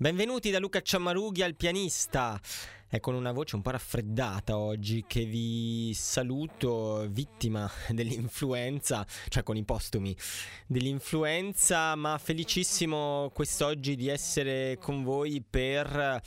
Benvenuti da Luca Ciammarughi al pianista. È con una voce un po' raffreddata oggi che vi saluto, vittima dell'influenza, cioè con i postumi dell'influenza, ma felicissimo quest'oggi di essere con voi per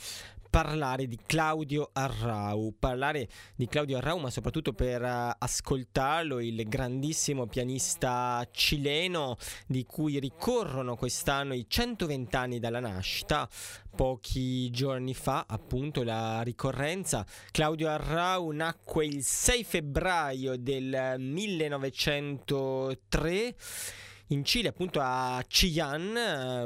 parlare di Claudio Arrau, parlare di Claudio Arrau ma soprattutto per uh, ascoltarlo, il grandissimo pianista cileno di cui ricorrono quest'anno i 120 anni dalla nascita, pochi giorni fa appunto la ricorrenza. Claudio Arrau nacque il 6 febbraio del 1903 in Cile, appunto a Chillán,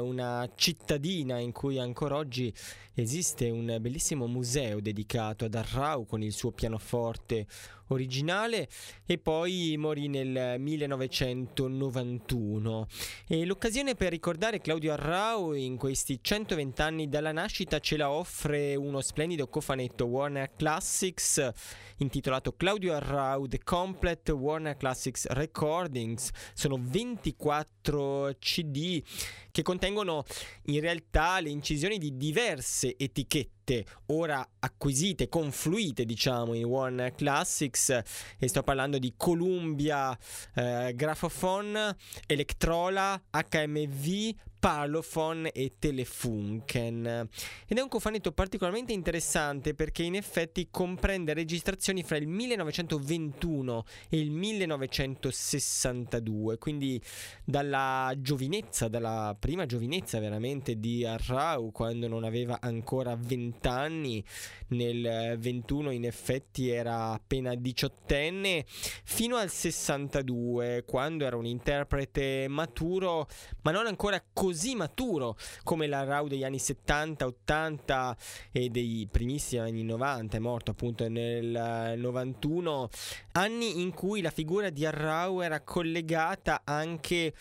una cittadina in cui ancora oggi esiste un bellissimo museo dedicato ad Arrau con il suo pianoforte originale e poi morì nel 1991. E l'occasione per ricordare Claudio Arrau in questi 120 anni dalla nascita ce la offre uno splendido cofanetto Warner Classics intitolato Claudio Arrau The Complete Warner Classics Recordings. Sono 24 CD che contengono in realtà le incisioni di diverse etichette ora acquisite, confluite diciamo in One Classics e sto parlando di Columbia, eh, Graphophone, Electrola, HMV, Parlophone e Telefunken. Ed è un cofanetto particolarmente interessante perché in effetti comprende registrazioni fra il 1921 e il 1962, quindi dalla giovinezza, dalla prima giovinezza veramente di Arrau quando non aveva ancora 20 anni, nel 21 in effetti era appena diciottenne, fino al 62 quando era un interprete maturo ma non ancora così così maturo come la Rau degli anni 70, 80 e dei primissimi anni 90, è morto appunto nel 91, anni in cui la figura di Arrau era collegata anche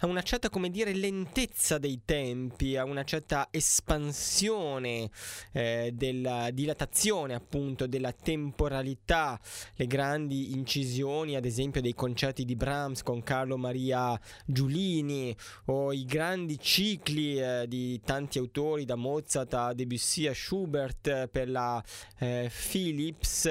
a una certa, come dire, lentezza dei tempi, a una certa espansione eh, della dilatazione appunto della temporalità, le grandi incisioni ad esempio dei concerti di Brahms con Carlo Maria Giulini o i grandi cicli eh, di tanti autori, da Mozart a Debussy a Schubert eh, per la eh, Philips,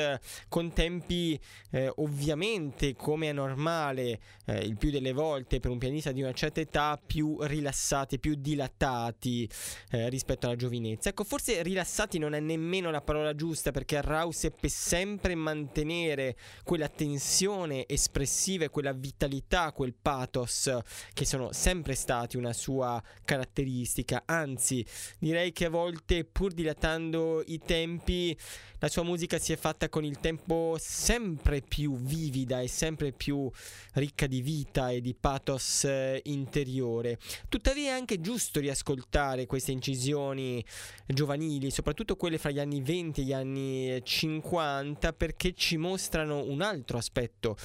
con tempi eh, ovviamente come è normale eh, il più delle volte per un pianista di una certa età più rilassati, più dilatati rispetto alla giovinezza. Ecco, forse rilassati non è nemmeno la parola giusta perché Rau seppe sempre mantenere quella tensione espressiva e quella vitalità, quel pathos che sono sempre stati una sua caratteristica, anzi direi che a volte pur dilatando i tempi la sua musica si è fatta con il tempo sempre più vivida e sempre più ricca di vita e di pathos eh, interiore. Tuttavia è anche giusto riascoltare queste incisioni giovanili, soprattutto quelle fra gli anni 20 e gli anni 50, perché ci mostrano un altro aspetto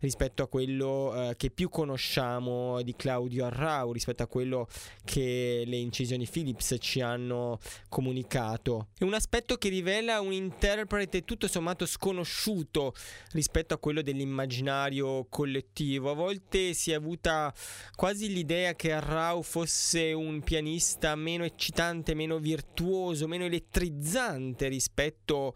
rispetto a quello eh, che più conosciamo di Claudio Arrau, rispetto a quello che le incisioni Philips ci hanno comunicato. È un aspetto che rivela un interprete tutto sommato sconosciuto rispetto a quello dell'immaginario collettivo. A volte si è avuta quasi l'idea che Arrau fosse un pianista meno eccitante, meno virtuoso, meno elettrizzante rispetto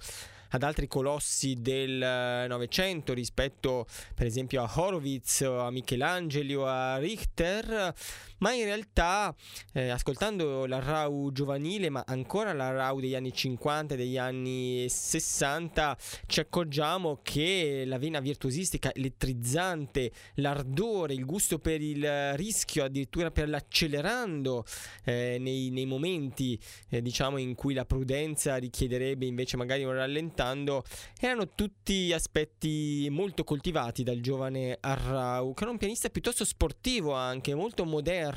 ad altri colossi del eh, Novecento rispetto per esempio a Horowitz, a Michelangelo, a Richter, ma in realtà eh, ascoltando la RAU giovanile, ma ancora la RAU degli anni 50 e degli anni 60, ci accorgiamo che la vena virtuosistica elettrizzante, l'ardore, il gusto per il rischio, addirittura per l'accelerando eh, nei, nei, momenti eh, diciamo in cui la prudenza richiederebbe invece magari un ascoltando erano tutti aspetti molto coltivati dal giovane Arrau, che era un pianista piuttosto sportivo anche, molto moderno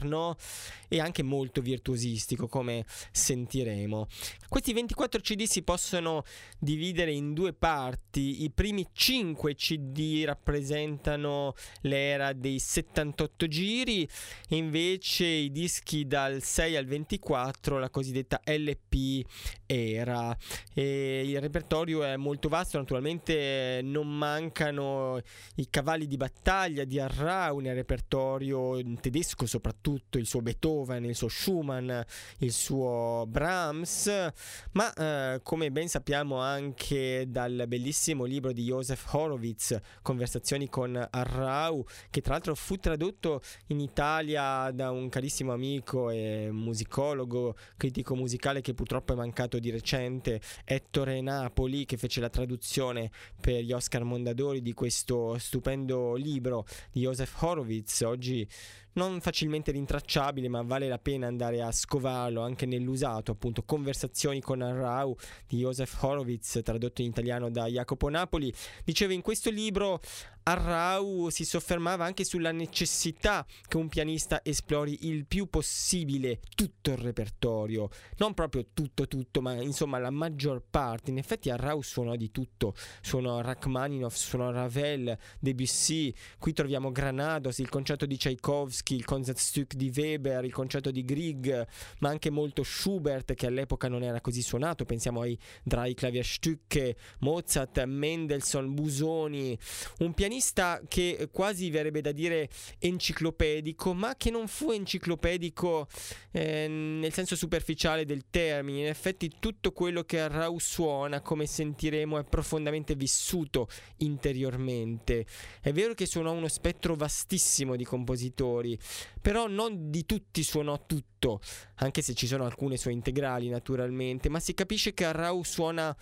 e anche molto virtuosistico come sentiremo. Questi 24 CD si possono dividere in due parti, i primi 5 CD rappresentano l'era dei 78 giri invece i dischi dal 6 al 24 la cosiddetta LP era. E il repertorio è molto vasto, naturalmente non mancano i cavalli di battaglia di Arrau nel repertorio tedesco soprattutto, il suo Beethoven il suo Schumann, il suo Brahms, ma eh, come ben sappiamo anche dal bellissimo libro di Josef Horowitz, Conversazioni con Arrau, che tra l'altro fu tradotto in Italia da un carissimo amico e musicologo, critico musicale che purtroppo è mancato di recente, Ettore Napoli, che fece la traduzione per gli Oscar Mondadori di questo stupendo libro di Josef Horowitz. Oggi non facilmente rintracciabile, ma vale la pena andare a scovarlo anche nell'usato, appunto Conversazioni con Arrau di Josef Horowitz, tradotto in italiano da Jacopo Napoli. Diceva in questo libro Arrau si soffermava anche sulla necessità che un pianista esplori il più possibile tutto il repertorio, non proprio tutto tutto, ma insomma la maggior parte. In effetti Arrau suonò di tutto, suonò Rachmaninoff, suonò Ravel, Debussy, qui troviamo Granados, il concerto di Tchaikovsky, il Concertstück di Weber, il concerto di Grieg, ma anche molto Schubert che all'epoca non era così suonato, pensiamo ai Drei Klavierstücke, Mozart, Mendelssohn, Busoni, un pianista che quasi verrebbe da dire enciclopedico, ma che non fu enciclopedico eh, nel senso superficiale del termine. In effetti tutto quello che Arrau suona, come sentiremo, è profondamente vissuto interiormente. È vero che suonò uno spettro vastissimo di compositori, però non di tutti suonò tutto, anche se ci sono alcune sue integrali naturalmente, ma si capisce che Arrau suona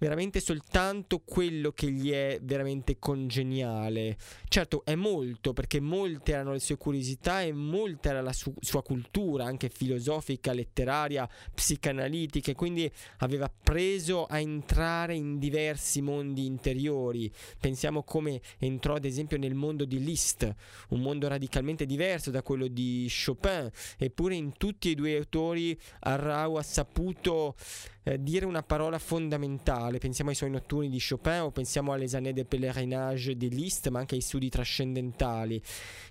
veramente soltanto quello che gli è veramente congeniale. Certo, è molto, perché molte erano le sue curiosità e molta era la su- sua cultura, anche filosofica, letteraria, psicanalitica, e quindi aveva preso a entrare in diversi mondi interiori. Pensiamo come entrò ad esempio nel mondo di Liszt, un mondo radicalmente diverso da quello di Chopin, eppure in tutti e due autori Arrau ha saputo eh, dire una parola fondamentale. Pensiamo ai suoi notturni di Chopin o pensiamo alle années de pèlerinage di Liszt, ma anche ai studi trascendentali.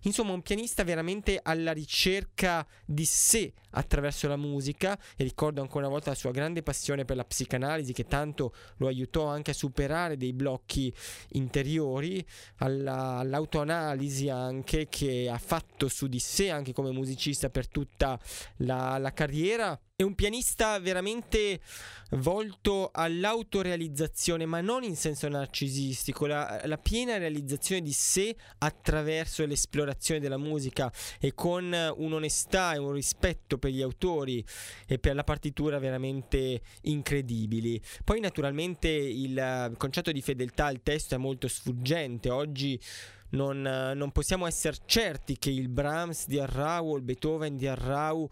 Insomma, un pianista veramente alla ricerca di sé attraverso la musica e ricordo ancora una volta la sua grande passione per la psicanalisi che tanto lo aiutò anche a superare dei blocchi interiori, alla, all'autoanalisi anche che ha fatto su di sé anche come musicista per tutta la, la carriera è un pianista veramente volto all'autorealizzazione, ma non in senso narcisistico, la, la, piena realizzazione di sé attraverso l'esplorazione della musica e con un'onestà e un rispetto per gli autori e per la partitura veramente incredibili. Poi naturalmente il concetto di fedeltà al testo è molto sfuggente, oggi non, non possiamo essere certi che il Brahms di Arrau o il Beethoven di Arrau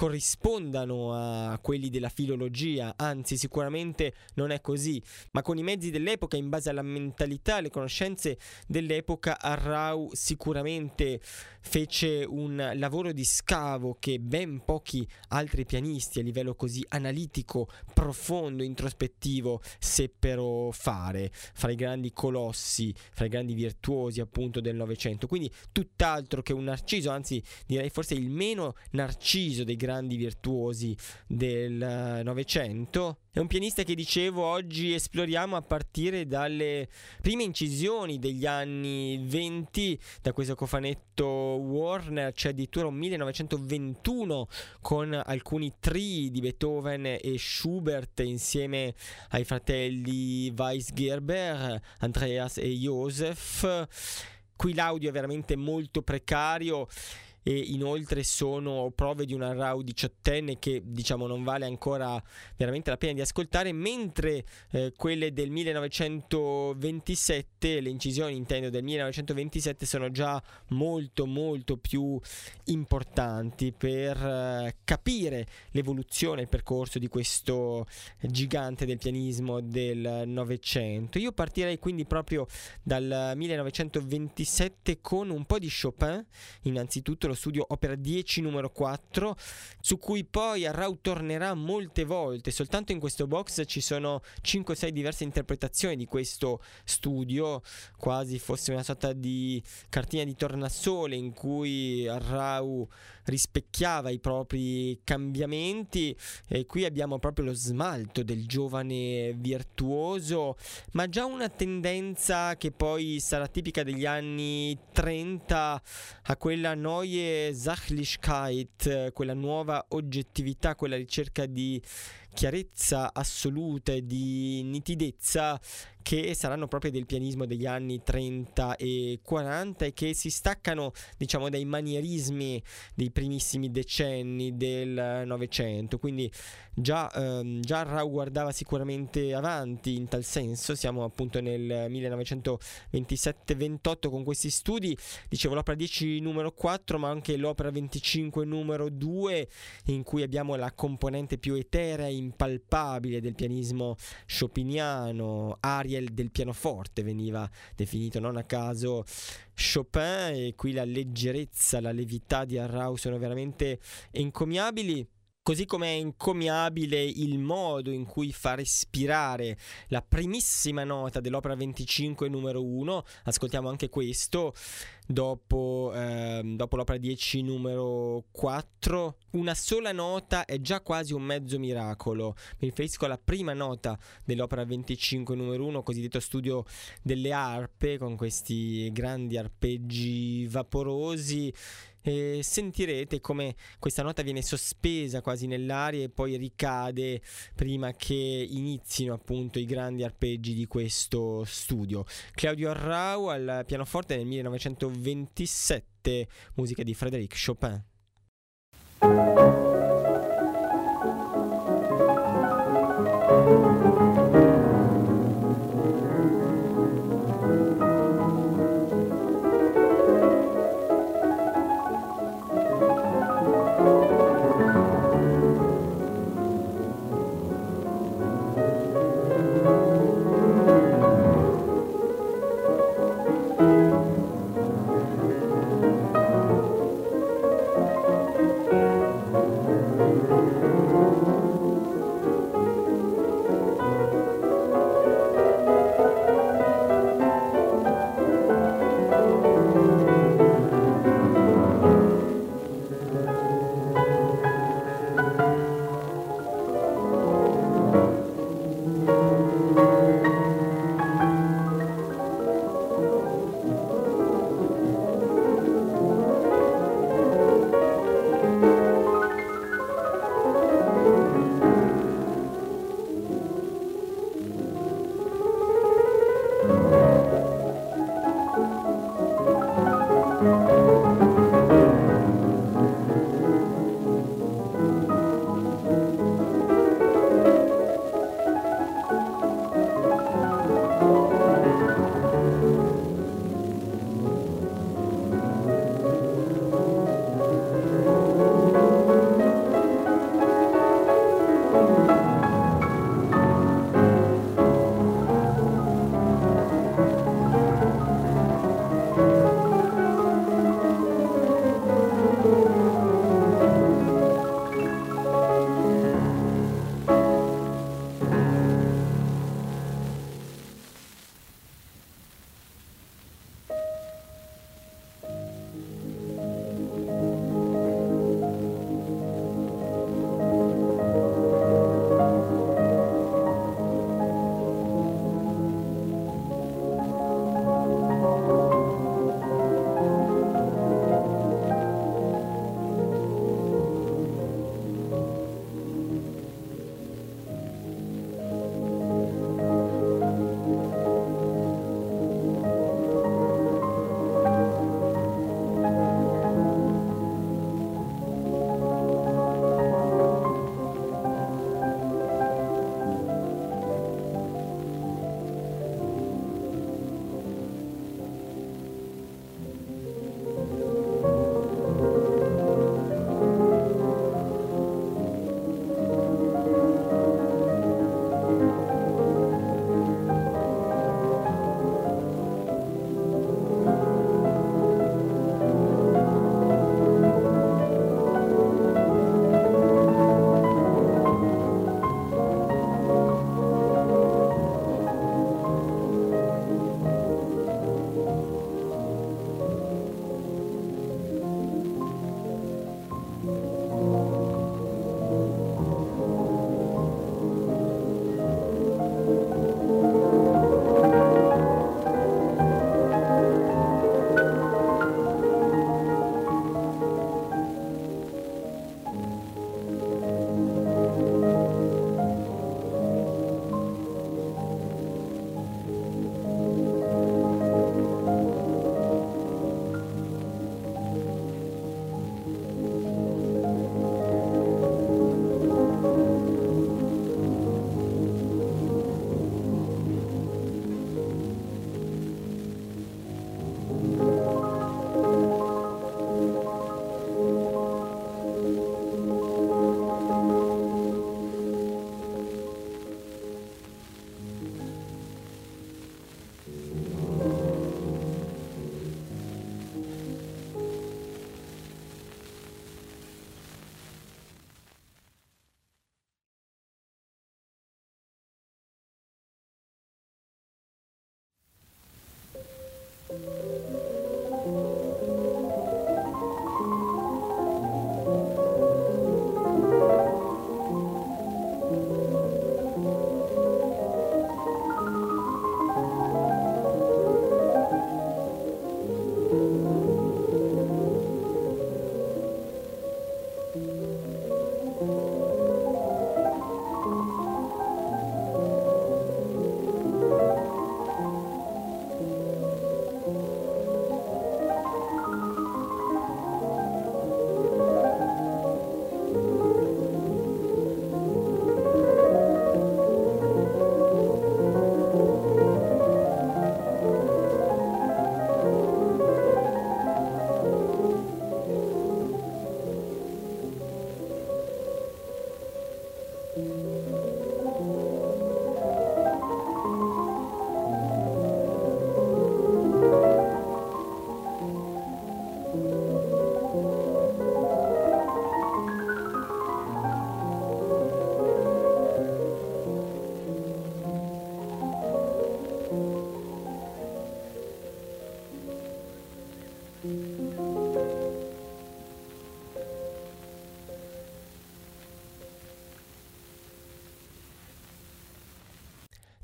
corrispondano a quelli della filologia, anzi sicuramente non è così, ma con i mezzi dell'epoca, in base alla mentalità alle conoscenze dell'epoca, Arrau sicuramente fece un lavoro di scavo che ben pochi altri pianisti a livello così analitico, profondo, introspettivo seppero fare fra i grandi colossi, fra i grandi virtuosi appunto del Novecento. Quindi tutt'altro che un narciso, anzi direi forse il meno narciso dei grandi virtuosi del eh, Novecento. È un pianista che dicevo oggi esploriamo a partire dalle prime incisioni degli anni 20, da questo cofanetto Warner, c'è addirittura un 1921 con alcuni tri di Beethoven e Schubert insieme ai fratelli Weisgerber, Andreas e Joseph. Qui l'audio è veramente molto precario e inoltre sono prove di una RAW diciottenne che diciamo non vale ancora veramente la pena di ascoltare mentre eh, quelle del 1927 le incisioni intendo del 1927 sono già molto molto più importanti per eh, capire l'evoluzione il percorso di questo gigante del pianismo del Novecento. Io partirei quindi proprio dal 1927 con un po' di Chopin innanzitutto lo studio opera 10 numero 4 su cui poi Arrau tornerà molte volte. Soltanto in questo box ci sono 5-6 diverse interpretazioni di questo studio quasi fosse una sorta di cartina di tornasole in cui Arrau rispecchiava i propri cambiamenti e qui abbiamo proprio lo smalto del giovane virtuoso ma già una tendenza che poi sarà tipica degli anni 30 a quella Neue Sachlichkeit quella nuova oggettività quella ricerca di chiarezza assoluta e di nitidezza che saranno proprio del pianismo degli anni 30 e 40 e che si staccano diciamo dai manierismi dei primissimi decenni del Novecento. Quindi già, ehm, già Rau guardava sicuramente avanti in tal senso. Siamo appunto nel 1927-28 con questi studi. Dicevo l'opera 10 numero 4 ma anche l'opera 25 numero 2 in cui abbiamo la componente più eterea impalpabile del pianismo chopiniano aria Ariel del pianoforte veniva definito non a caso Chopin e qui la leggerezza, la levità di Arrau sono veramente encomiabili. Così come è encomiabile il modo in cui fa respirare la primissima nota dell'opera 25 numero 1, ascoltiamo anche questo, dopo, ehm, dopo l'opera 10 numero 4, una sola nota è già quasi un mezzo miracolo. Mi riferisco alla prima nota dell'opera 25 numero 1, cosiddetto studio delle arpe, con questi grandi arpeggi vaporosi e sentirete come questa nota viene sospesa quasi nell'aria e poi ricade prima che inizino appunto i grandi arpeggi di questo studio. Claudio Arrau al pianoforte nel 1927, musica di Frédéric Chopin.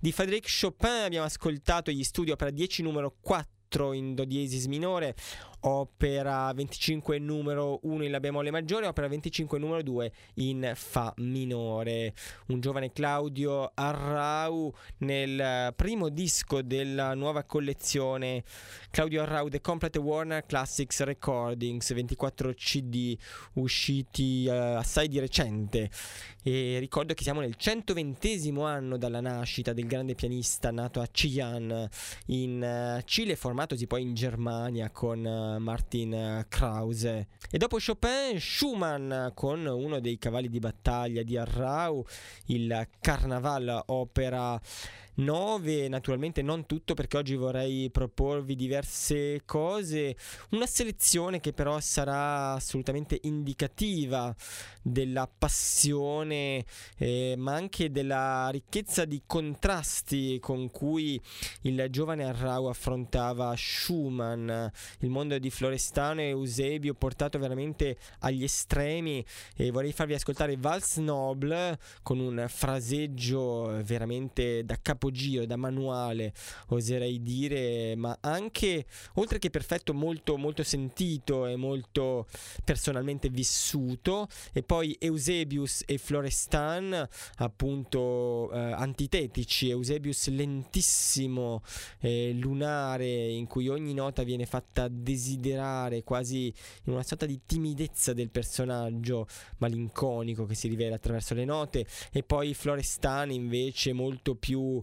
Di Frédéric Chopin abbiamo ascoltato gli studi opera 10 numero 4 in do diesis minore, opera 25 numero 1 in La bemolle maggiore, opera 25 numero 2 in Fa minore. Un giovane Claudio Arrau nel primo disco della nuova collezione Claudio Arrau The Complete Warner Classics Recordings, 24 CD usciti uh, assai di recente. E ricordo che siamo nel 120 anno dalla nascita del grande pianista nato a Xi'an in uh, Cile, formatosi poi in Germania con uh, Martin Krause. E dopo Chopin, Schumann con uno dei cavalli di battaglia di Arrau, il Carnaval, opera 9, naturalmente non tutto perché oggi vorrei proporvi diverse cose, una selezione che però sarà assolutamente indicativa della passione eh, ma anche della ricchezza di contrasti con cui il giovane Arrau affrontava Schumann, il mondo di Florestano e Eusebio portato veramente agli estremi e vorrei farvi ascoltare Vals Noble con un fraseggio veramente da capo capogiro, da manuale, oserei dire, ma anche, oltre che perfetto, molto, molto sentito e molto personalmente vissuto. E poi Eusebius e Florestan, appunto, eh, antitetici. Eusebius lentissimo, eh, lunare, in cui ogni nota viene fatta desiderare, quasi in una sorta di timidezza del personaggio malinconico che si rivela attraverso le note. E poi Florestan invece molto più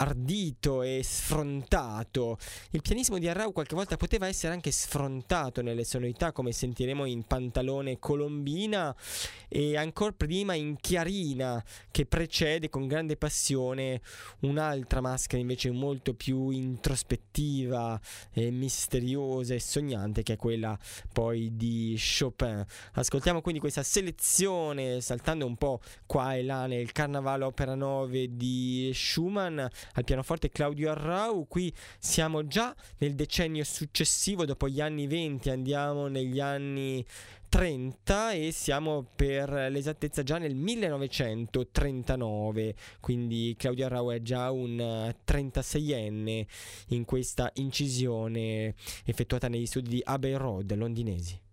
ardito e sfrontato. Il pianissimo di Arrau qualche volta poteva essere anche sfrontato nelle sonorità, come sentiremo in Pantalone Colombina e ancora prima in Chiarina, che precede con grande passione un'altra maschera invece molto più introspettiva e misteriosa e sognante, che è quella poi di Chopin. Ascoltiamo quindi questa selezione, saltando un po' qua e là nel Carnaval Opera 9 di Schumann al pianoforte Claudio Arrau. Qui siamo già nel decennio successivo, dopo gli anni 20 andiamo negli anni 30 e siamo per l'esattezza già nel 1939, quindi Claudio Arrau è già un 36enne in questa incisione effettuata negli studi di Abbey Road londinesi.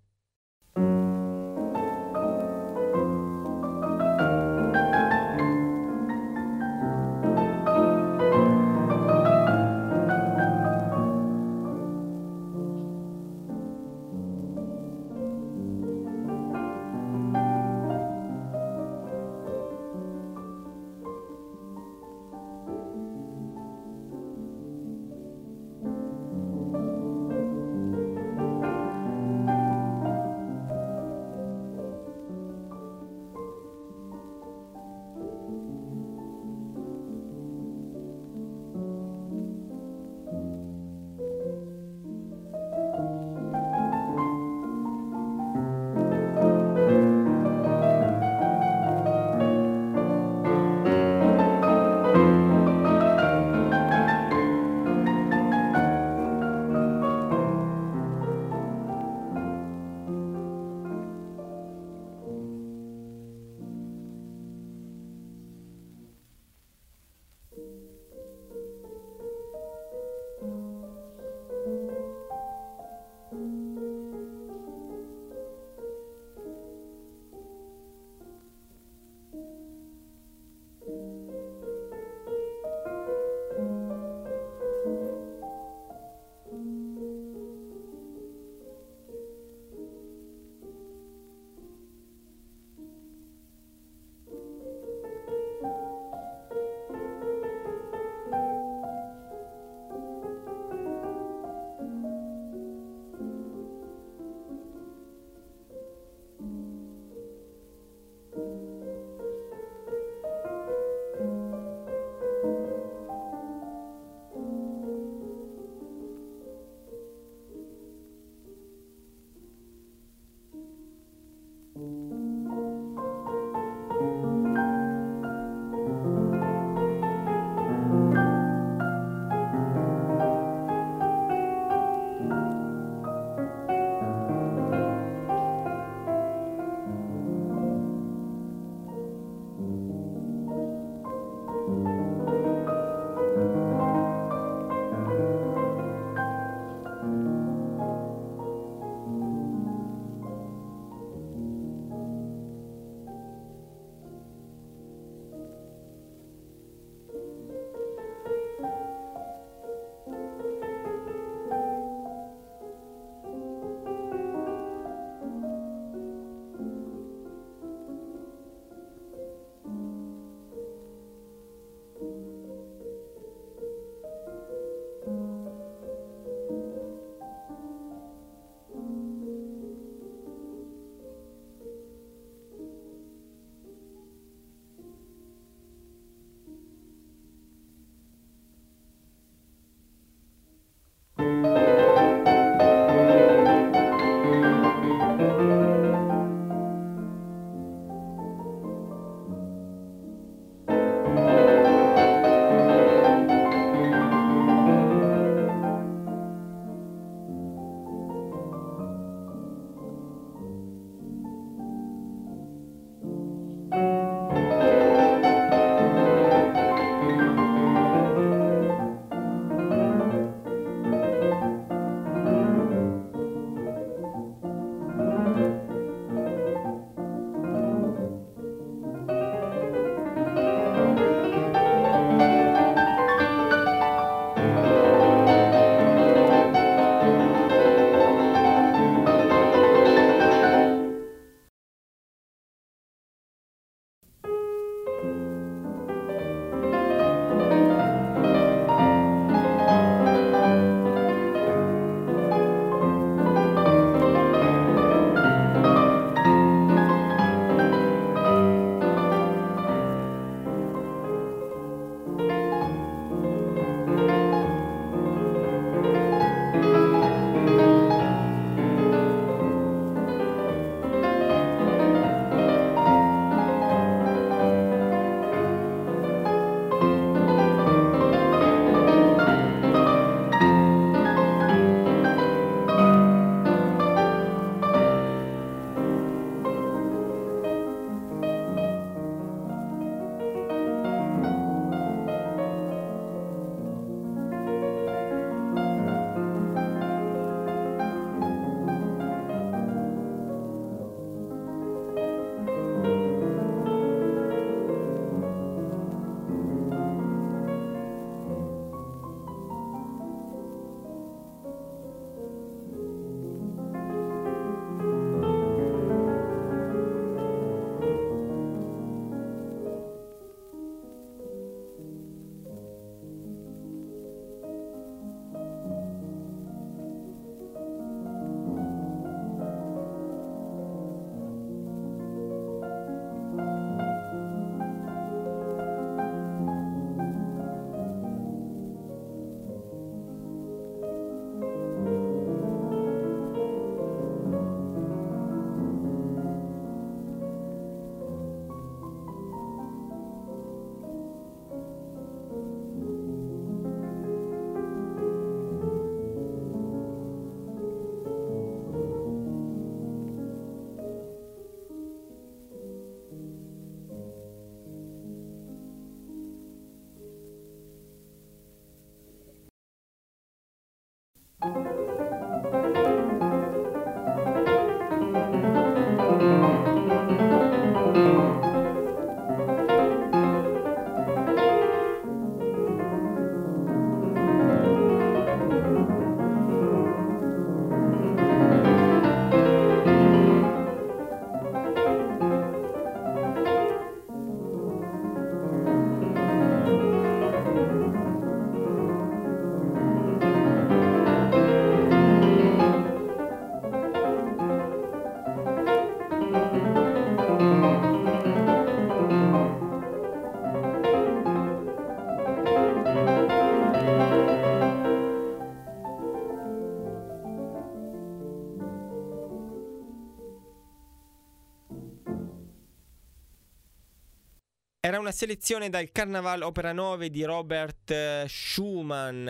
Era una selezione dal Carnaval Opera 9 di Robert eh, Schumann,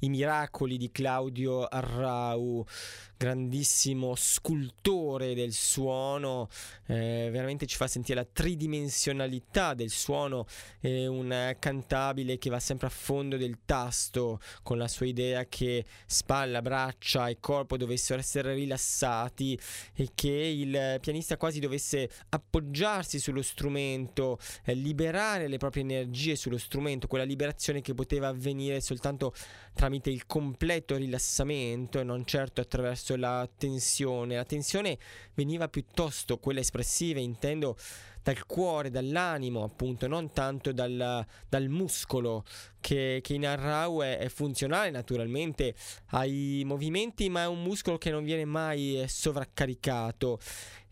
I miracoli di Claudio Arrau, grandissimo scultore del suono, eh, veramente ci fa sentire la tridimensionalità del suono, è un cantabile che va sempre a fondo del tasto con la sua idea che spalla, braccia e corpo dovessero essere rilassati e che il pianista quasi dovesse appoggiarsi sullo strumento, eh, liberare le proprie energie sullo strumento, quella liberazione che poteva avvenire soltanto tramite il completo rilassamento e non certo attraverso la tensione. La tensione veniva piuttosto quella espressiva, intendo dal cuore, dall'animo, appunto, non tanto dal, dal muscolo che, che in Arrau è, è, funzionale naturalmente ai movimenti, ma è un muscolo che non viene mai sovraccaricato.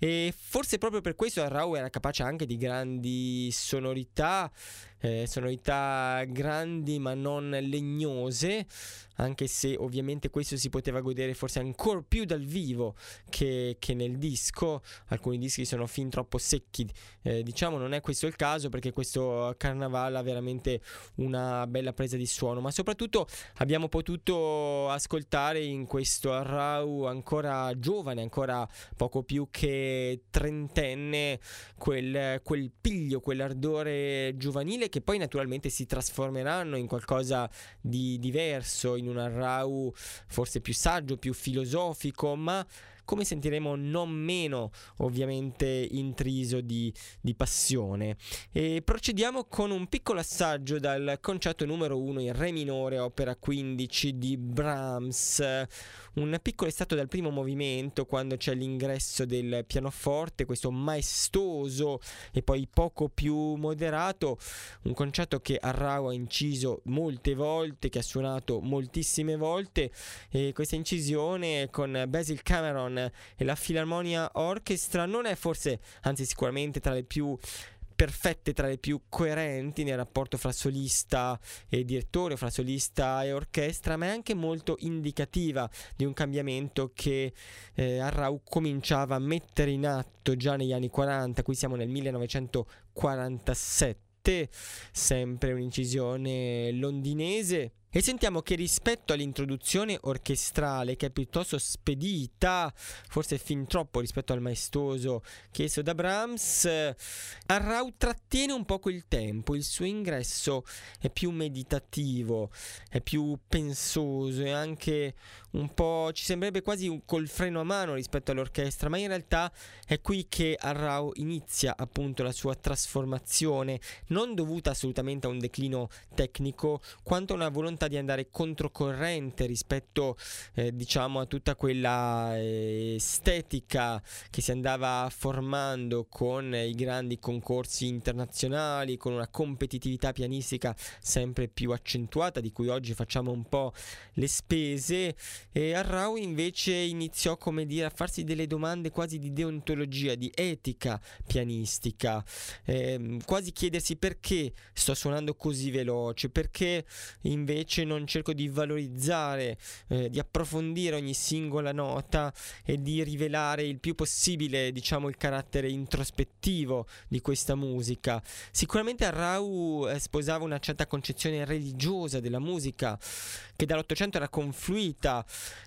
E forse proprio per questo Arrau era capace anche di grandi sonorità, eh, sonorità grandi ma non legnose, anche se ovviamente questo si poteva godere forse ancora più dal vivo che, che nel disco. Alcuni dischi sono fin troppo secchi, eh, diciamo non è questo il caso perché questo carnaval ha veramente una bella presa di suono, ma soprattutto abbiamo potuto ascoltare in questo Arrau ancora giovane, ancora poco più che trentenne, quel, quel piglio, quell'ardore giovanile che poi naturalmente si trasformeranno in qualcosa di diverso, in un Arrau forse più saggio, più filosofico, ma come sentiremo non meno ovviamente intriso di, di passione. E procediamo con un piccolo assaggio dal concerto numero 1 in Re minore, opera 15 di Brahms, un piccolo estratto dal primo movimento quando c'è l'ingresso del pianoforte, questo maestoso e poi poco più moderato, un concerto che Arrau ha inciso molte volte, che ha suonato moltissime volte e questa incisione con Basil Cameron e la Philharmonia Orchestra non è forse, anzi sicuramente tra le più perfette tra le più coerenti nel rapporto fra solista e direttore, fra solista e orchestra, ma è anche molto indicativa di un cambiamento che eh, Arrau cominciava a mettere in atto già negli anni 40, qui siamo nel 1947, sempre un'incisione londinese e sentiamo che rispetto all'introduzione orchestrale, che è piuttosto spedita, forse fin troppo rispetto al maestoso chiesto da Brahms, Arrau trattiene un poco il tempo, il suo ingresso è più meditativo, è più pensoso e anche un po' ci sembrerebbe quasi col freno a mano rispetto all'orchestra, ma in realtà è qui che Arrau inizia appunto la sua trasformazione, non dovuta assolutamente a un declino tecnico, quanto a una volontà volontà di andare controcorrente rispetto eh, diciamo a tutta quella eh, estetica che si andava formando con i grandi concorsi internazionali, con una competitività pianistica sempre più accentuata di cui oggi facciamo un po' le spese e Arrau invece iniziò come dire a farsi delle domande quasi di deontologia, di etica pianistica, eh, quasi chiedersi perché sto suonando così veloce, perché invece invece non cerco di valorizzare, eh, di approfondire ogni singola nota e di rivelare il più possibile, diciamo, il carattere introspettivo di questa musica. Sicuramente Arrau eh, sposava una certa concezione religiosa della musica che dall'Ottocento era confluita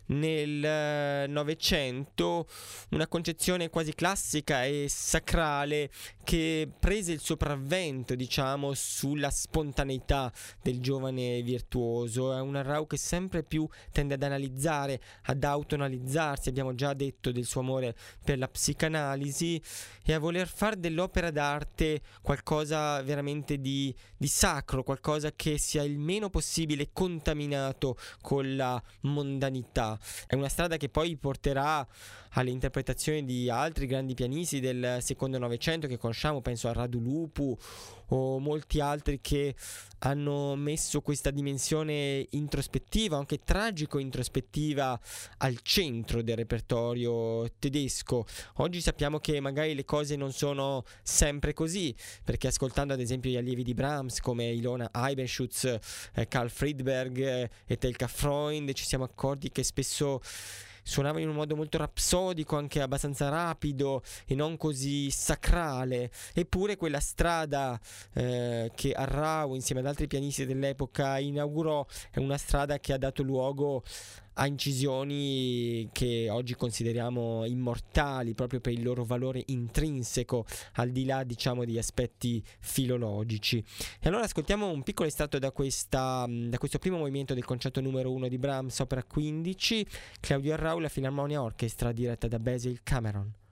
nel eh, Novecento, una concezione quasi classica e sacrale che prese il sopravvento, diciamo, sulla spontaneità del giovane virtuoso. È un Arrau che sempre più tende ad analizzare, ad autoanalizzarsi. Abbiamo già detto del suo amore per la psicanalisi e a voler fare dell'opera d'arte qualcosa veramente di, di sacro, qualcosa che sia il meno possibile contaminato con la mondanità. È una strada che poi porterà alle interpretazioni di altri grandi pianisti del secondo Novecento che conosciamo, penso a Radu Lupu o molti altri che hanno messo questa dimensione introspettiva, anche tragico-introspettiva, al centro del repertorio tedesco. Oggi sappiamo che magari le cose non sono sempre così, perché ascoltando ad esempio gli allievi di Brahms come Ilona Eibenschutz, eh, Karl Friedberg eh, e Telka Freund ci siamo accorti che spesso suonava in un modo molto rapsodico, anche abbastanza rapido e non così sacrale. Eppure quella strada eh, che Arrau insieme ad altri pianisti dell'epoca inaugurò è una strada che ha dato luogo a incisioni che oggi consideriamo immortali proprio per il loro valore intrinseco al di là diciamo di aspetti filologici. E allora ascoltiamo un piccolo estratto da, questa, da questo primo movimento del concerto numero 1 di Brahms opera 15 Claudio Arrau la Filarmonia Orchestra diretta da Basil Cameron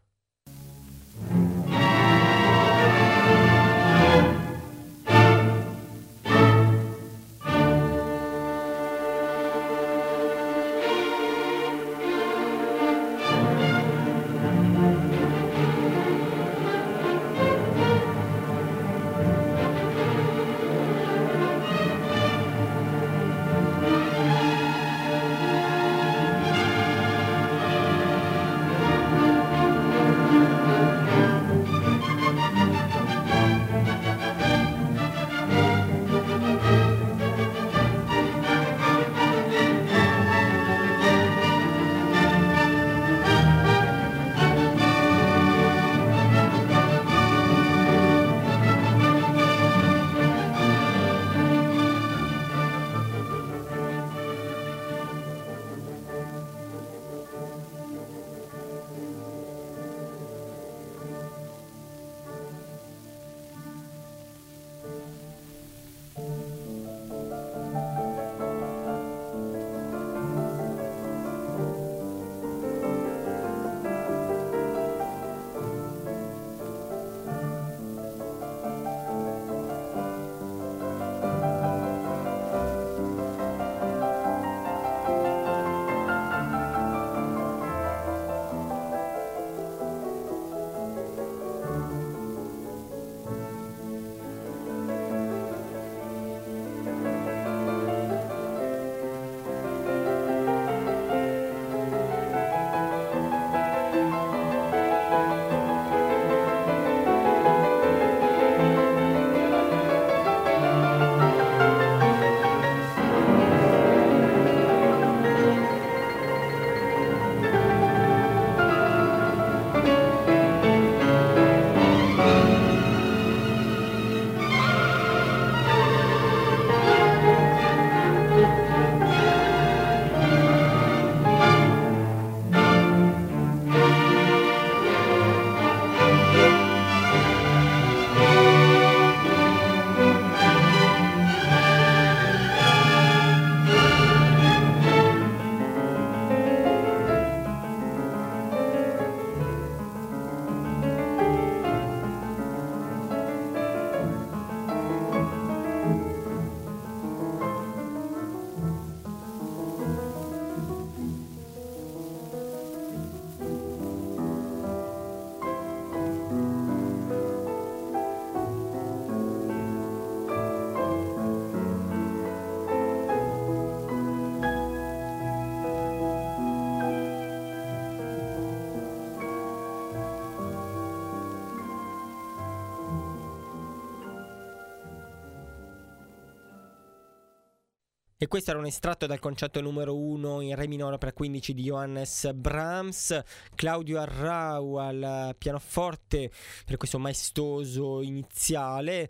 E questo era un estratto dal concerto numero 1 in Re minore per 15 di Johannes Brahms, Claudio Arrau al pianoforte per questo maestoso iniziale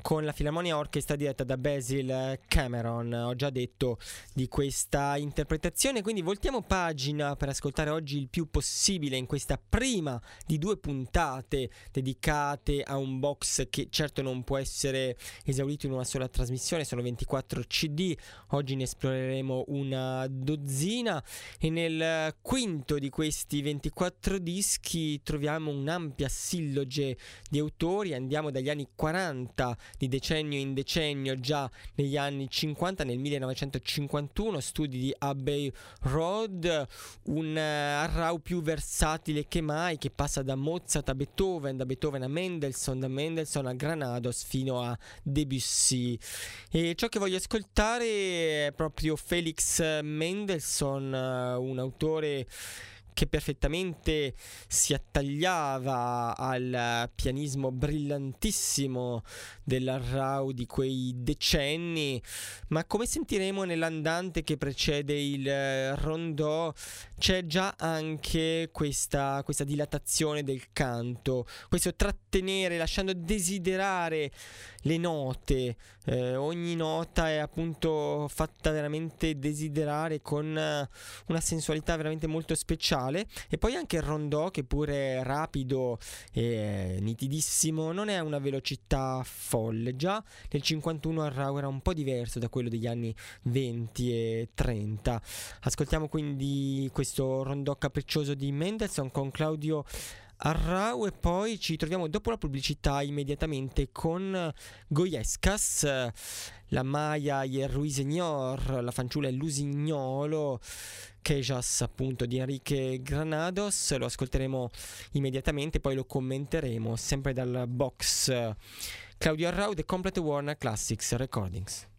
con la Filarmonia Orchestra diretta da Basil Cameron. Ho già detto di questa interpretazione, quindi voltiamo pagina per ascoltare oggi il più possibile in questa prima di due puntate dedicate a un box che certo non può essere esaurito in una sola trasmissione, sono 24 CD, oggi ne esploreremo una dozzina e nel quinto di questi 24 dischi troviamo un'ampia silloge di autori, andiamo dagli anni 40 di decennio in decennio già negli anni 50, nel 1951, studi di Abbey Road, un uh, Arrau più versatile che mai, che passa da Mozart a Beethoven, da Beethoven a Mendelssohn, da Mendelssohn a Granados fino a Debussy. E ciò che voglio ascoltare è proprio Felix Mendelssohn, uh, un autore che perfettamente si attagliava al pianismo brillantissimo dell'Arrau di quei decenni, ma come sentiremo nell'andante che precede il rondò c'è già anche questa, questa dilatazione del canto, questo trattenere, lasciando desiderare le note, eh, ogni nota è appunto fatta veramente desiderare con una sensualità veramente molto speciale e poi anche il rondò che pure è rapido e nitidissimo, non è una velocità folle, già nel 51 il Rau era un po' diverso da quello degli anni 20 e 30. Ascoltiamo quindi questo rondò capriccioso di Mendelssohn con Claudio Arrau e poi ci troviamo dopo la pubblicità immediatamente con Goyescas, la Maya e Ruiseñor, la fanciulla e l'usignolo, Kejas appunto di Enrique Granados, lo ascolteremo immediatamente, poi lo commenteremo sempre dal box Claudio Arrau, The Complete Warner Classics Recordings.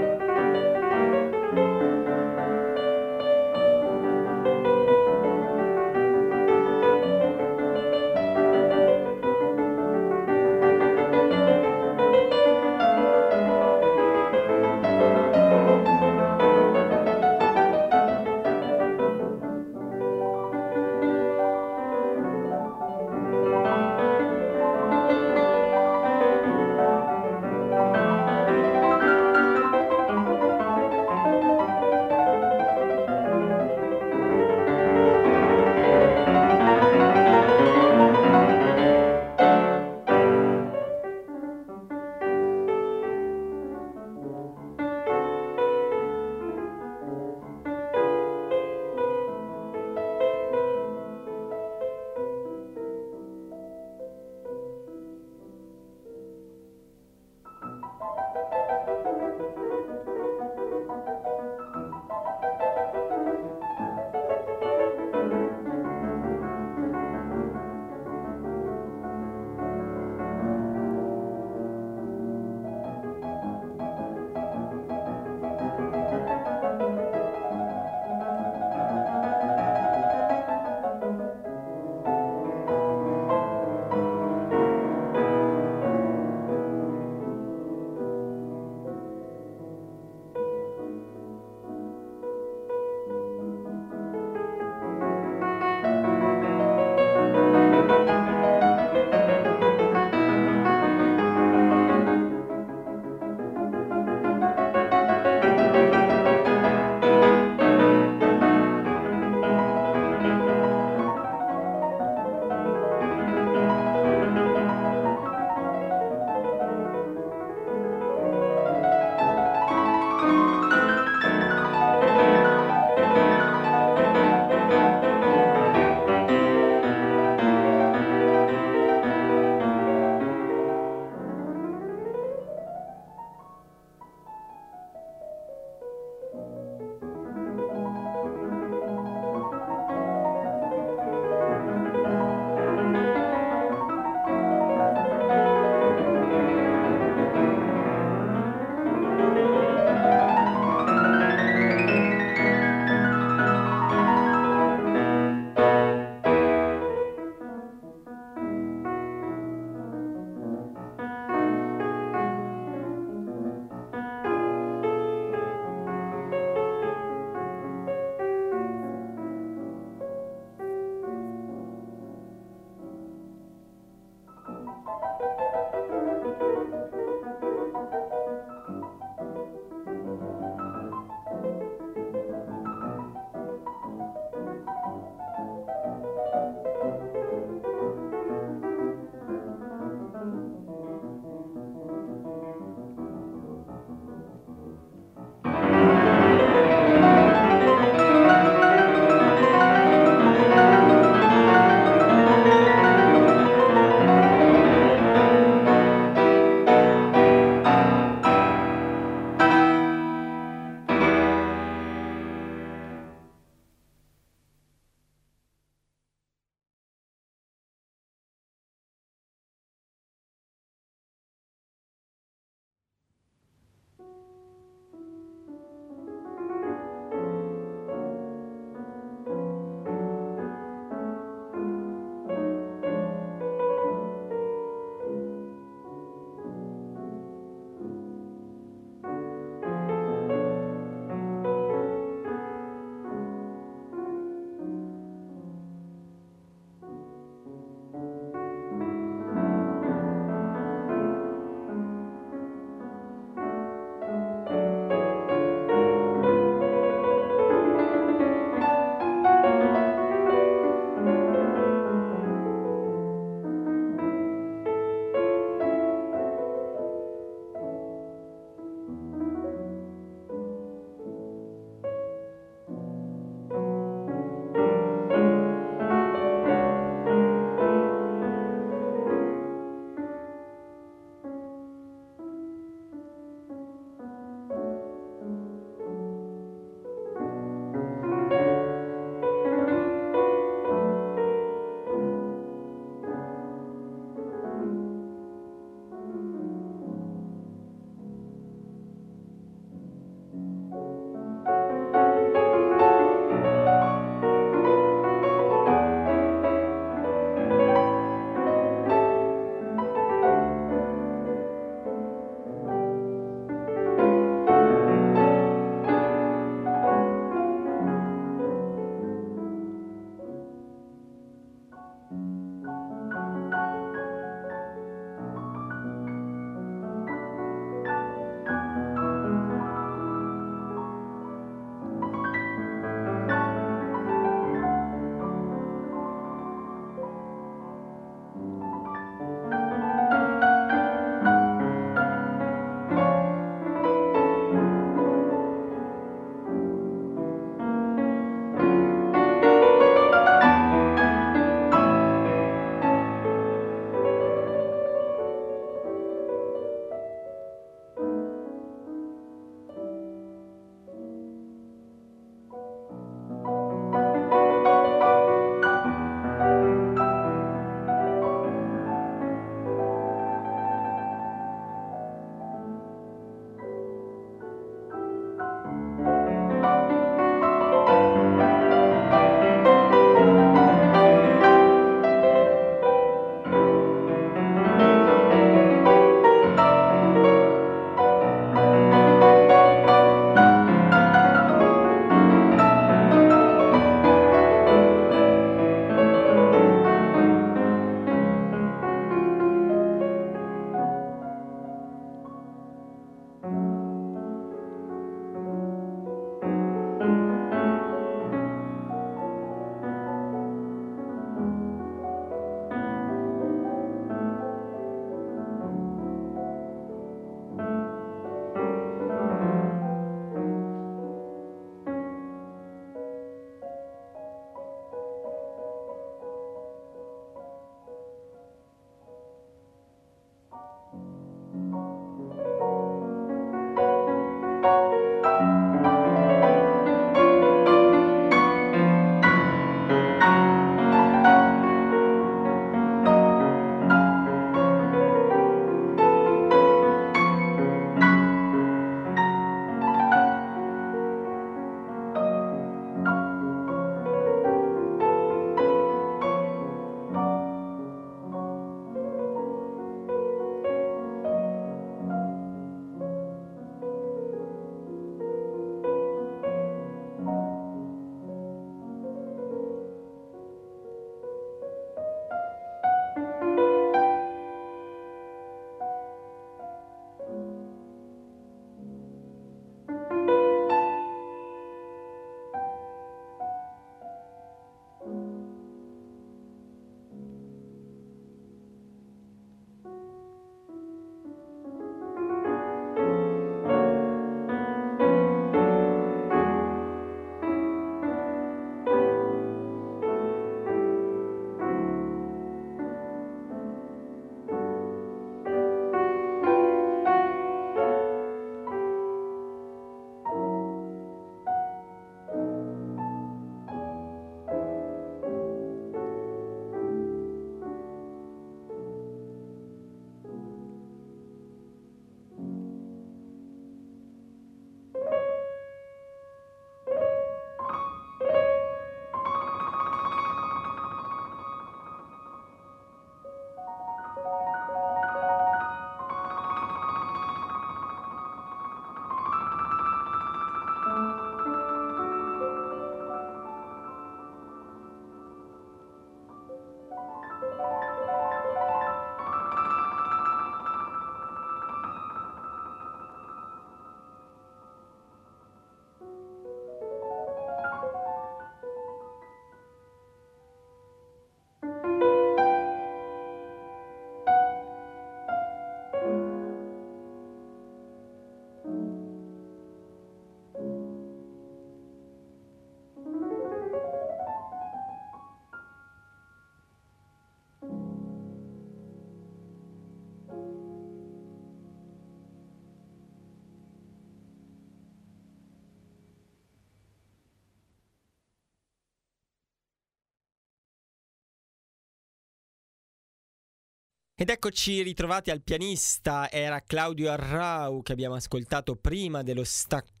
Ed eccoci ritrovati al pianista, era Claudio Arrau che abbiamo ascoltato prima dello stacco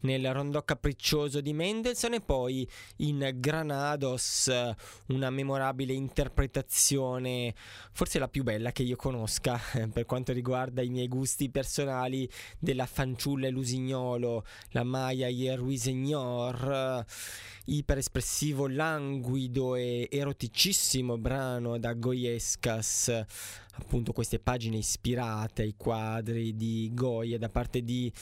nel rondò capriccioso di Mendelssohn e poi in Granados una memorabile interpretazione, forse la più bella che io conosca per quanto riguarda i miei gusti personali della fanciulla Lusignolo, la Maya Hier Ruisegnor iper espressivo, languido e eroticissimo brano da Goyescas, appunto queste pagine ispirate ai quadri di Goya da parte di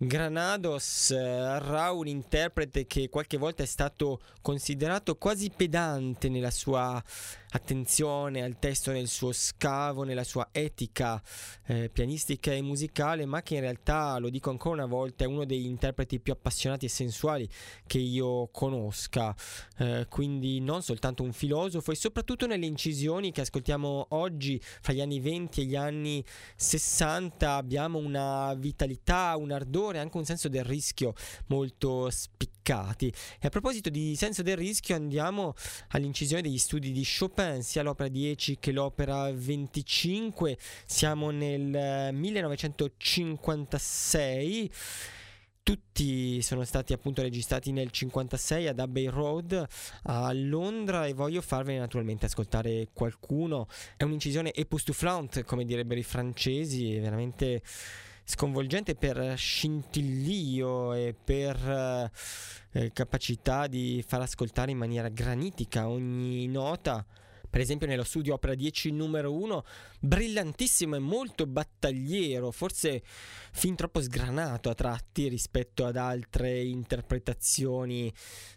Granados avrà un interprete che qualche volta è stato considerato quasi pedante nella sua attenzione al testo, nel suo scavo, nella sua etica eh, pianistica e musicale, ma che in realtà, lo dico ancora una volta, è uno degli interpreti più appassionati e sensuali che io conosca. Eh, quindi non soltanto un filosofo e soprattutto nelle incisioni che ascoltiamo oggi, fra gli anni 20 e gli anni 60, abbiamo una vitalità, un ardore, anche un senso del rischio molto spiccati. E a proposito di senso del rischio, andiamo all'incisione degli studi di Chopin sia l'opera 10 che l'opera 25. Siamo nel 1956 tutti sono stati appunto registrati nel 56 ad Abbey Road a Londra e voglio farvene naturalmente ascoltare qualcuno. È un'incisione epus to flaunt, come direbbero i francesi, è veramente sconvolgente per scintillio e per eh, capacità di far ascoltare in maniera granitica ogni nota. Per esempio nello studio Opera 10 numero 1, brillantissimo e molto battagliero, forse fin troppo sgranato a tratti rispetto ad altre interpretazioni,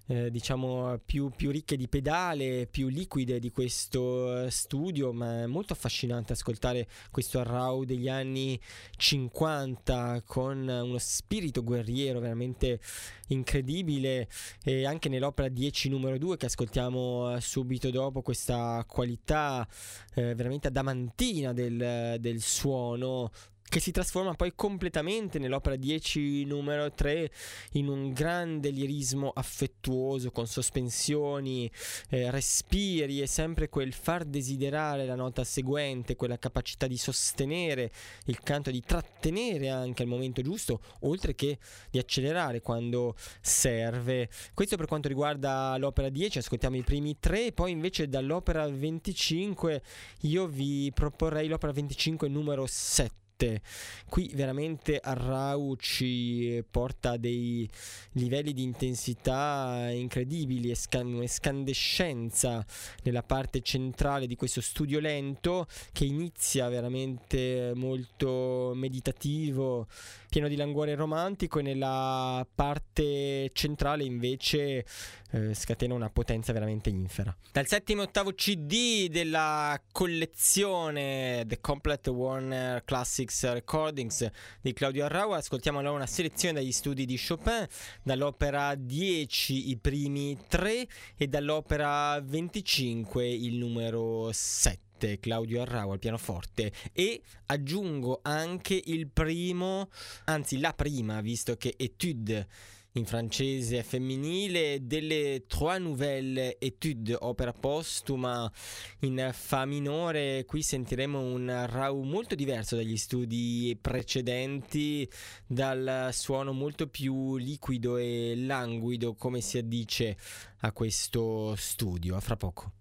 eh, diciamo più, più, ricche di pedale, più liquide di questo eh, studio, ma è molto affascinante ascoltare questo Arrau degli anni 50 con uno spirito guerriero veramente incredibile e anche nell'opera 10 numero 2 che ascoltiamo eh, subito dopo questa qualità eh, veramente adamantina del, del suono che si trasforma poi completamente nell'opera 10 numero 3 in un grande lirismo affettuoso con sospensioni, eh, respiri e sempre quel far desiderare la nota seguente, quella capacità di sostenere il canto, di trattenere anche al momento giusto, oltre che di accelerare quando serve. Questo per quanto riguarda l'opera 10, ascoltiamo i primi tre, poi invece dall'opera 25 io vi proporrei l'opera 25 numero 7 forte. Qui veramente Arrau ci porta dei livelli di intensità incredibili, escan- escandescenza nella parte centrale di questo studio lento che inizia veramente molto meditativo, pieno di languore romantico e nella parte centrale invece eh, scatena una potenza veramente infera. Dal settimo e ottavo CD della collezione The Complete Warner Classics Recordings di Claudio Arrau ascoltiamo allora una selezione dagli studi di Chopin, dall'opera 10 i primi 3 e dall'opera 25 il numero 7. Claudio Arrau al pianoforte e aggiungo anche il primo, anzi la prima, visto che Etude in francese femminile, delle Trois Nouvelles Études, opera postuma in Fa minore. Qui sentiremo un Rau molto diverso dagli studi precedenti, dal suono molto più liquido e languido, come si addice a questo studio. A fra poco.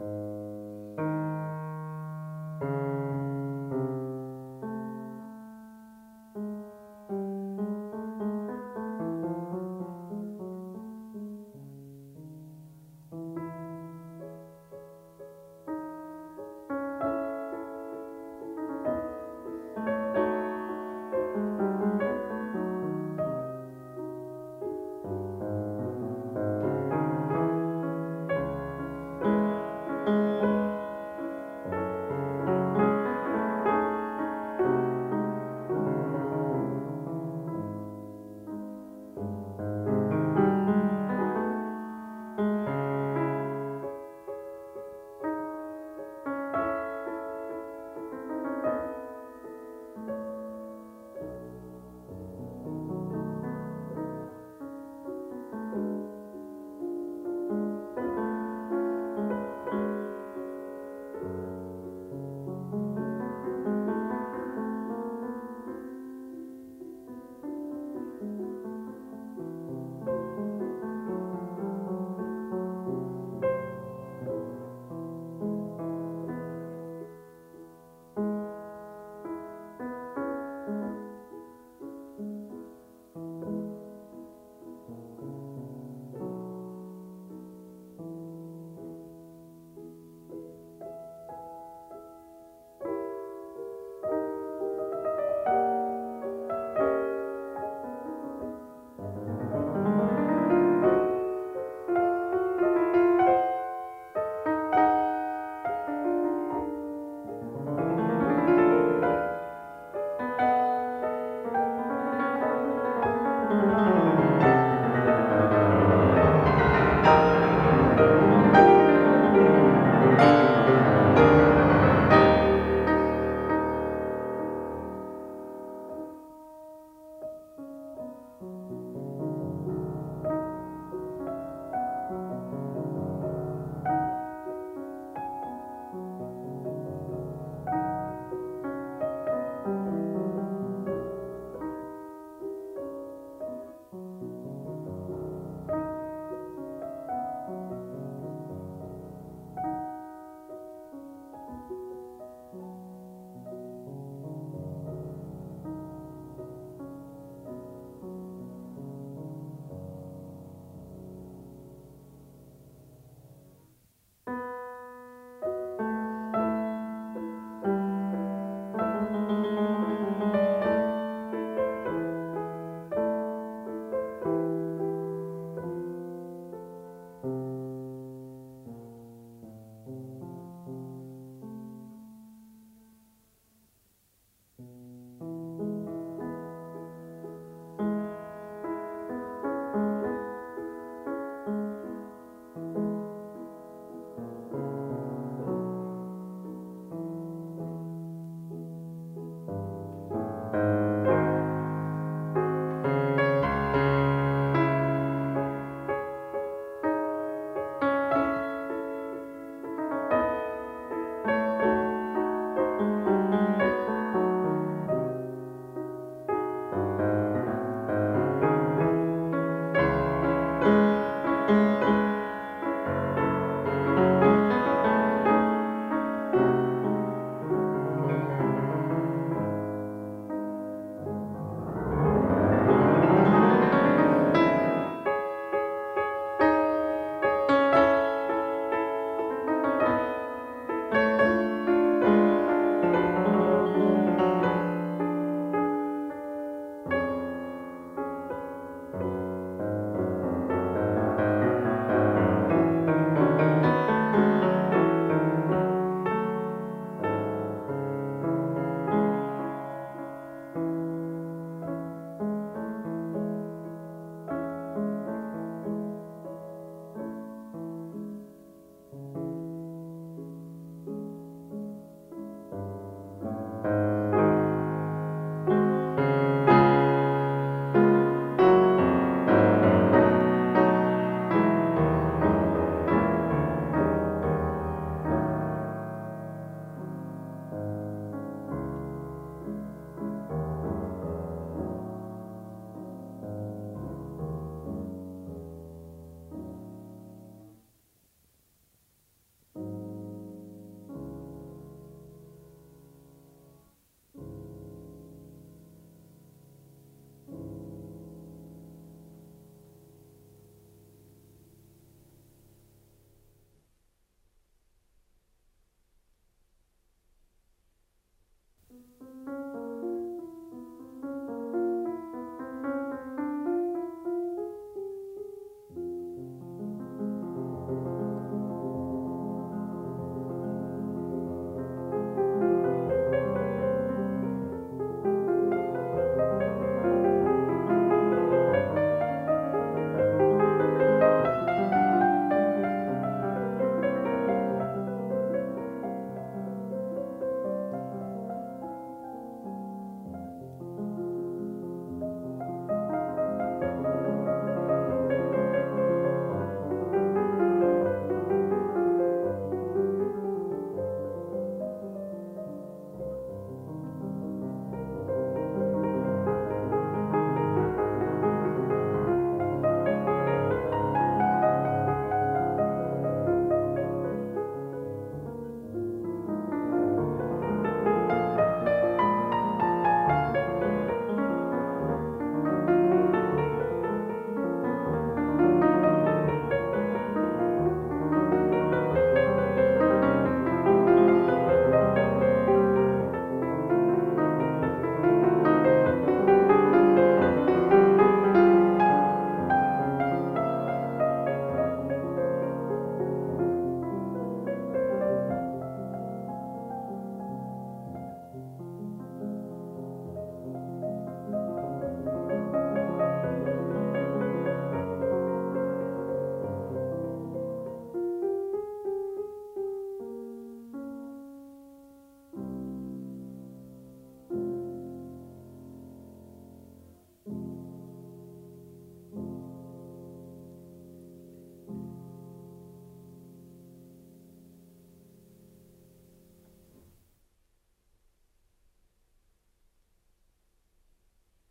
Música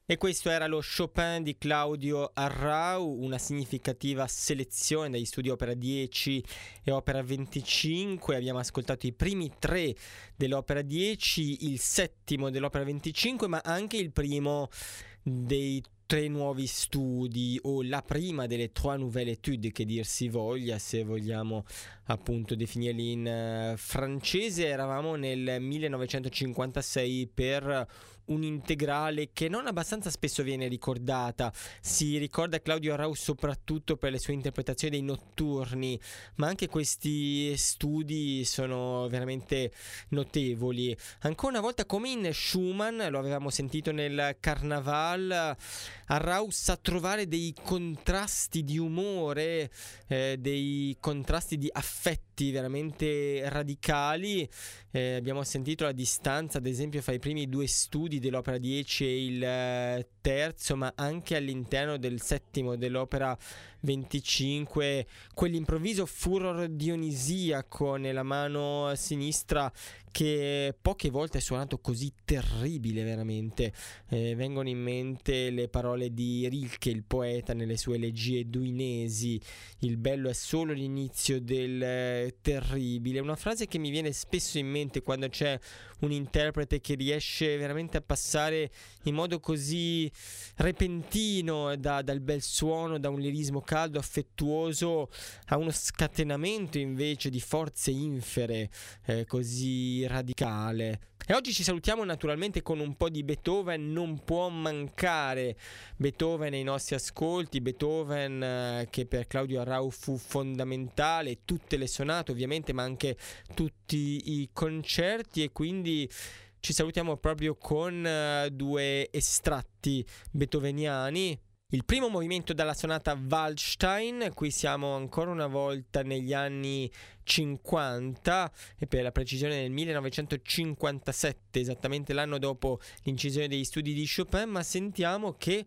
E questo era lo Chopin di Claudio Arrau, una significativa selezione dagli studi opera 10 e opera 25. Abbiamo ascoltato i primi tre dell'opera 10, il settimo dell'opera 25, ma anche il primo dei tre nuovi studi o la prima delle trois nouvelles études che dir si voglia se vogliamo appunto definirli in uh, francese eravamo nel 1956 per un'integrale che non abbastanza spesso viene ricordata. Si ricorda Claudio Arrau soprattutto per le sue interpretazioni dei notturni, ma anche questi studi sono veramente notevoli. Ancora una volta, come in Schumann, lo avevamo sentito nel Carnaval, Arrau sa trovare dei contrasti di umore, eh, dei contrasti di affetti veramente radicali. Eh, abbiamo sentito la distanza, ad esempio, fra i primi due studi studi dell'opera 10 e il eh, terzo, ma anche all'interno del settimo dell'opera 25, quell'improvviso furor dionisiaco nella mano sinistra che poche volte è suonato così terribile veramente. Eh, vengono in mente le parole di Rilke, il poeta, nelle sue elegie duinesi. Il bello è solo l'inizio del eh, terribile. Una frase che mi viene spesso in mente quando c'è un interprete che riesce veramente a passare in modo così repentino da, dal bel suono, da un lirismo caldo, affettuoso, a uno scatenamento invece di forze infere eh, così radicale. E oggi ci salutiamo naturalmente con un po' di Beethoven, non può mancare Beethoven nei nostri ascolti, Beethoven eh, che per Claudio Arrau fu fondamentale, tutte le sonate ovviamente, ma anche tutti i concerti e quindi ci salutiamo proprio con uh, due estratti beethoveniani. Il primo movimento dalla sonata Waldstein, qui siamo ancora una volta negli anni 50 e per la precisione nel 1957, esattamente l'anno dopo l'incisione degli studi di Chopin, ma sentiamo che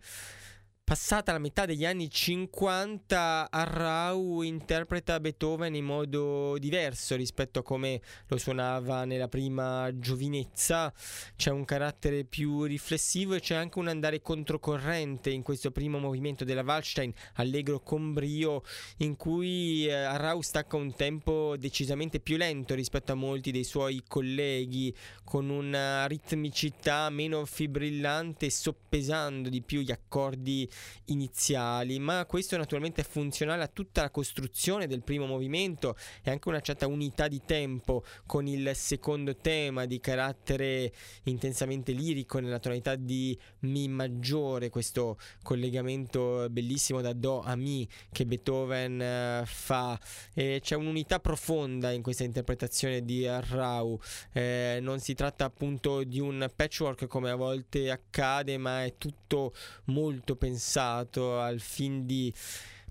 Passata la metà degli anni 50, Arrau interpreta Beethoven in modo diverso rispetto a come lo suonava nella prima giovinezza. C'è un carattere più riflessivo e c'è anche un andare controcorrente in questo primo movimento della Waldstein, allegro con brio, in cui eh, Arrau stacca un tempo decisamente più lento rispetto a molti dei suoi colleghi, con una ritmicità meno fibrillante, soppesando di più gli accordi iniziali, ma questo naturalmente è funzionale a tutta la costruzione del primo movimento e anche una certa unità di tempo con il secondo tema di carattere intensamente lirico nella tonalità di Mi maggiore, questo collegamento bellissimo da Do a Mi che Beethoven eh, fa. E c'è un'unità profonda in questa interpretazione di Rau. Eh, non si tratta appunto di un patchwork come a volte accade, ma è tutto molto pensato pensato al fin di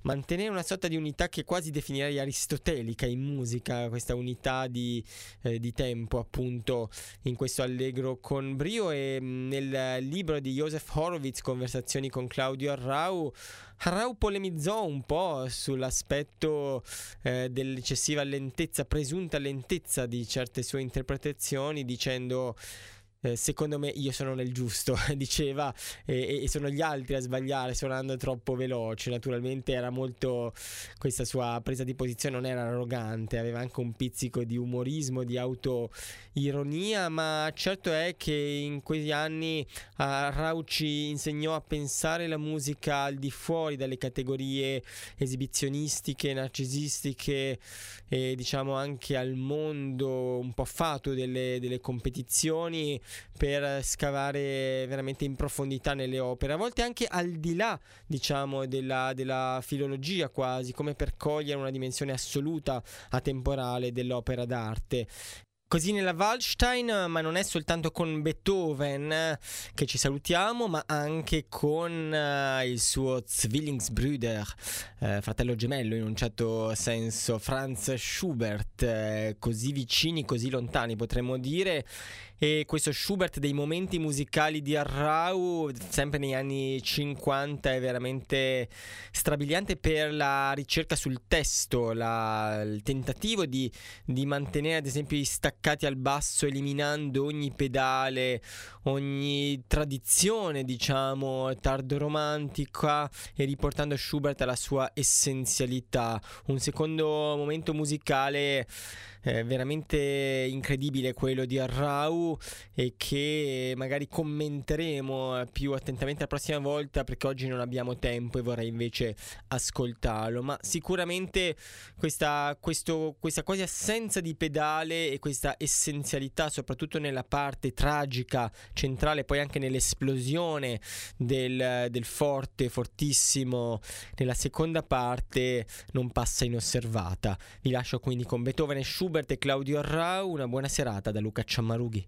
mantenere una sorta di unità che quasi definirei aristotelica in musica, questa unità di, eh, di, tempo appunto in questo allegro con brio. E mm, nel libro di Joseph Horowitz, Conversazioni con Claudio Arrau, Arrau polemizzò un po' sull'aspetto eh, dell'eccessiva lentezza, presunta lentezza di certe sue interpretazioni dicendo eh, secondo me io sono nel giusto, diceva, e, e, sono gli altri a sbagliare suonando troppo veloce. Naturalmente era molto, questa sua presa di posizione non era arrogante, aveva anche un pizzico di umorismo, di autoironia, ma certo è che in quegli anni uh, Rau ci insegnò a pensare la musica al di fuori dalle categorie esibizionistiche, narcisistiche e diciamo anche al mondo un po' fato delle, delle competizioni per scavare veramente in profondità nelle opere, a volte anche al di là, diciamo, della, della filologia quasi, come per cogliere una dimensione assoluta, atemporale dell'opera d'arte. Così nella Waldstein, ma non è soltanto con Beethoven che ci salutiamo, ma anche con uh, il suo Zwillingsbrüder, uh, fratello gemello in un certo senso, Franz Schubert, uh, così vicini, così lontani potremmo dire, e questo Schubert dei momenti musicali di Arrau, sempre negli anni 50, è veramente strabiliante per la ricerca sul testo, la, il tentativo di, di, mantenere ad esempio i staccati al basso eliminando ogni pedale, ogni tradizione diciamo tardo-romantica e riportando Schubert alla sua essenzialità. Un secondo momento musicale eh, veramente incredibile quello di Arrau e che magari commenteremo più attentamente la prossima volta perché oggi non abbiamo tempo e vorrei invece ascoltarlo. Ma sicuramente questa, questo, questa quasi assenza di pedale e questa essenzialità soprattutto nella parte tragica centrale poi anche nell'esplosione del, del forte fortissimo nella seconda parte non passa inosservata. Vi lascio quindi con Beethoven e Schubert Schubert e Claudio Arrau. Una buona serata da Luca Ciammarughi.